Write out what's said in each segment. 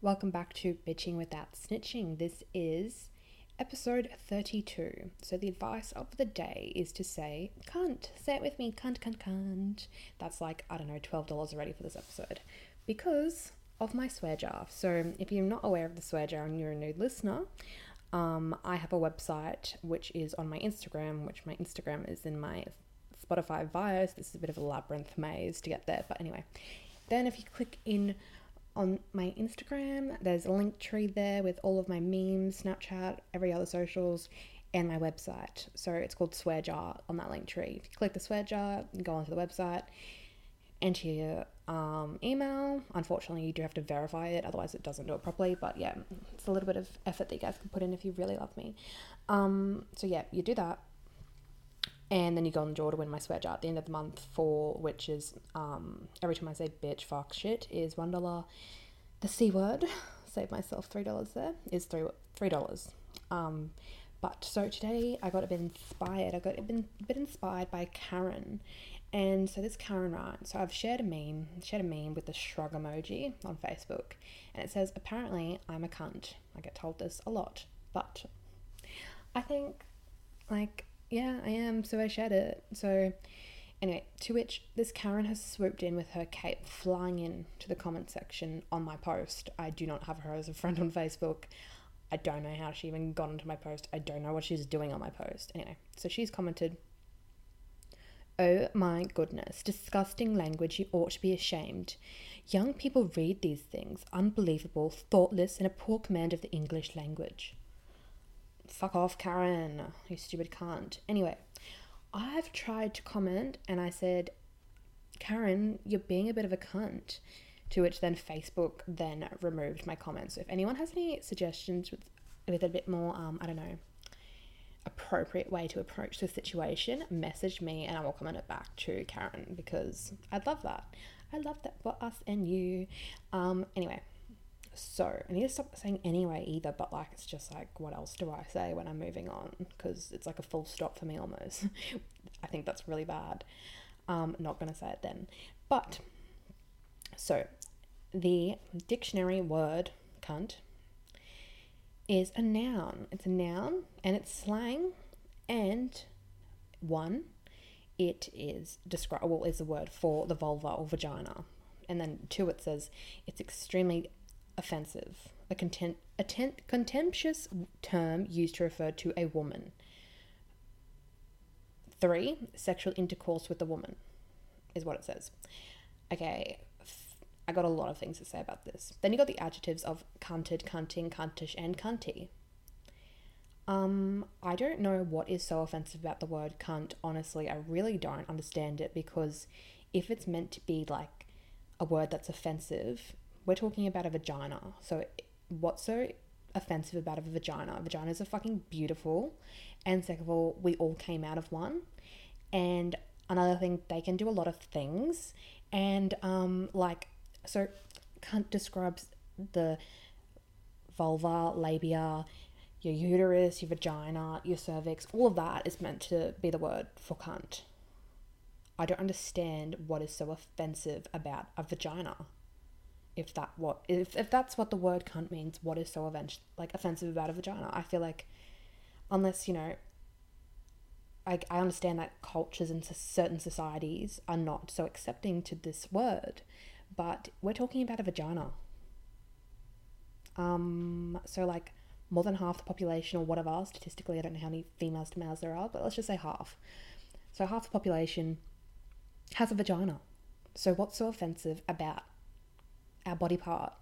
Welcome back to Bitching Without Snitching. This is episode 32. So, the advice of the day is to say, cunt. Say it with me, cunt, cunt, cunt. That's like, I don't know, $12 already for this episode because of my swear jar. So, if you're not aware of the swear jar and you're a new listener, um, I have a website which is on my Instagram, which my Instagram is in my Spotify bios. This is a bit of a labyrinth maze to get there, but anyway. Then, if you click in on my Instagram. There's a Linktree there with all of my memes, Snapchat, every other socials, and my website. So it's called Swear Jar on that Linktree. If you click the Swear Jar, go onto the website, enter your um, email. Unfortunately, you do have to verify it, otherwise, it doesn't do it properly. But yeah, it's a little bit of effort that you guys can put in if you really love me. Um, so yeah, you do that and then you go on the draw to win my swear jar at the end of the month for which is um, every time I say bitch, fuck, shit is one dollar. The c word, save myself three dollars there is three three dollars. Um, but so today I got a bit inspired. I got a bit, a bit inspired by Karen, and so this Karen right. So I've shared a meme, shared a meme with the shrug emoji on Facebook, and it says apparently I'm a cunt. I get told this a lot, but I think like yeah, I am. So I shared it. So anyway, to which this Karen has swooped in with her cape, flying in to the comment section on my post. I do not have her as a friend on Facebook. I don't know how she even got into my post. I don't know what she's doing on my post. Anyway, so she's commented, Oh my goodness, disgusting language. You ought to be ashamed. Young people read these things, unbelievable, thoughtless, and a poor command of the English language fuck off, Karen, you stupid cunt. Anyway, I've tried to comment and I said, Karen, you're being a bit of a cunt. To which then Facebook then removed my comments. So if anyone has any suggestions with, with a bit more, um, I don't know, appropriate way to approach the situation, message me and I will comment it back to Karen because I'd love that. I love that for us and you. Um, anyway, so I need to stop saying anyway either, but like it's just like what else do I say when I'm moving on? Because it's like a full stop for me almost. I think that's really bad. Um, not gonna say it then. But so the dictionary word cunt is a noun. It's a noun and it's slang and one, it is describe well is the word for the vulva or vagina. And then two, it says it's extremely offensive, a, content, a ten, contemptuous term used to refer to a woman. Three, sexual intercourse with a woman is what it says. Okay, I got a lot of things to say about this. Then you got the adjectives of cunted, cunting, cuntish, and cunty. Um, I don't know what is so offensive about the word cunt. Honestly, I really don't understand it because if it's meant to be like a word that's offensive, we're talking about a vagina. So, what's so offensive about a vagina? Vaginas are fucking beautiful. And second of all, we all came out of one. And another thing, they can do a lot of things. And, um, like, so cunt describes the vulva, labia, your uterus, your vagina, your cervix, all of that is meant to be the word for cunt. I don't understand what is so offensive about a vagina if that what if, if that's what the word cunt means what is so event- like offensive about a vagina? I feel like unless you know I, I understand that cultures and certain societies are not so accepting to this word but we're talking about a vagina. Um so like more than half the population or whatever statistically i don't know how many females to males there are but let's just say half. So half the population has a vagina. So what's so offensive about our body part.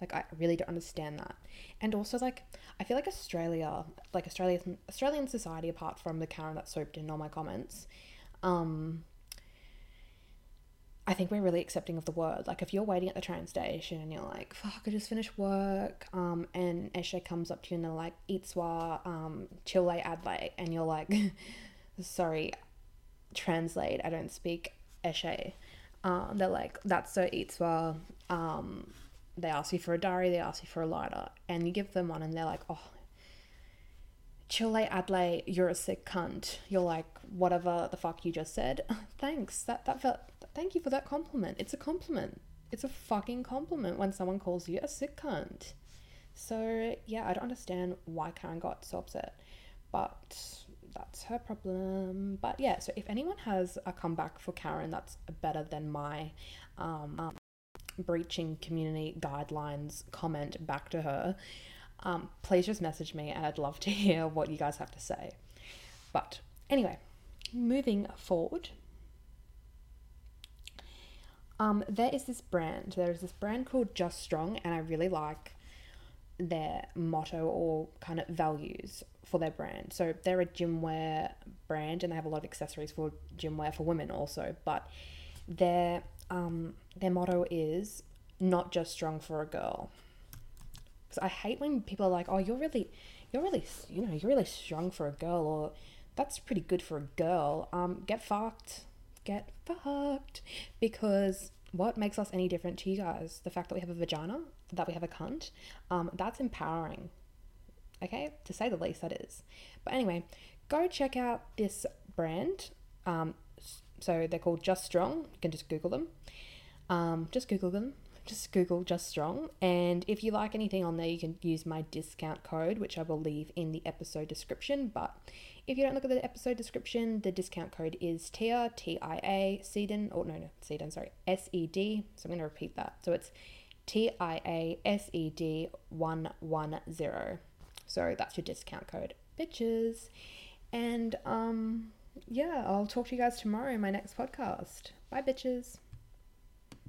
Like I really don't understand that. And also like I feel like Australia, like Australian Australian society apart from the Karen that soaped in all my comments, um I think we're really accepting of the word. Like if you're waiting at the train station and you're like, fuck, I just finished work, um, and eshay comes up to you and they're like, Itswa, um, Chile Adelaide, and you're like, sorry, translate, I don't speak eshay. Um, they're like, that's so Itswa, um, they ask you for a diary, they ask you for a lighter, and you give them one, and they're like, oh, Chile Adley, you're a sick cunt. You're like, whatever the fuck you just said. Thanks. That that felt. Thank you for that compliment. It's a compliment. it's a fucking compliment when someone calls you a sick cunt. So yeah, I don't understand why Karen got so upset, but that's her problem. But yeah, so if anyone has a comeback for Karen that's better than my um, um, breaching community guidelines comment back to her, um, please just message me and I'd love to hear what you guys have to say. But anyway, moving forward. Um, there is this brand. There is this brand called Just Strong, and I really like their motto or kind of values for their brand. So they're a gym wear brand, and they have a lot of accessories for gym wear for women also. But their um, their motto is not just strong for a girl. Because I hate when people are like, "Oh, you're really, you're really, you know, you're really strong for a girl," or "That's pretty good for a girl." Um, get fucked, get fucked, because what makes us any different to you guys? The fact that we have a vagina, that we have a cunt, um, that's empowering. Okay, to say the least, that is. But anyway, go check out this brand. Um, so they're called Just Strong. You can just Google them. Um, just Google them. Just Google Just Strong. And if you like anything on there, you can use my discount code, which I will leave in the episode description. But if you don't look at the episode description, the discount code is TIA, T I A, SEDEN, or no, no, SEDEN, sorry, S E D. So I'm going to repeat that. So it's T I A S E D 110. So that's your discount code, bitches. And um, yeah, I'll talk to you guys tomorrow in my next podcast. Bye, bitches.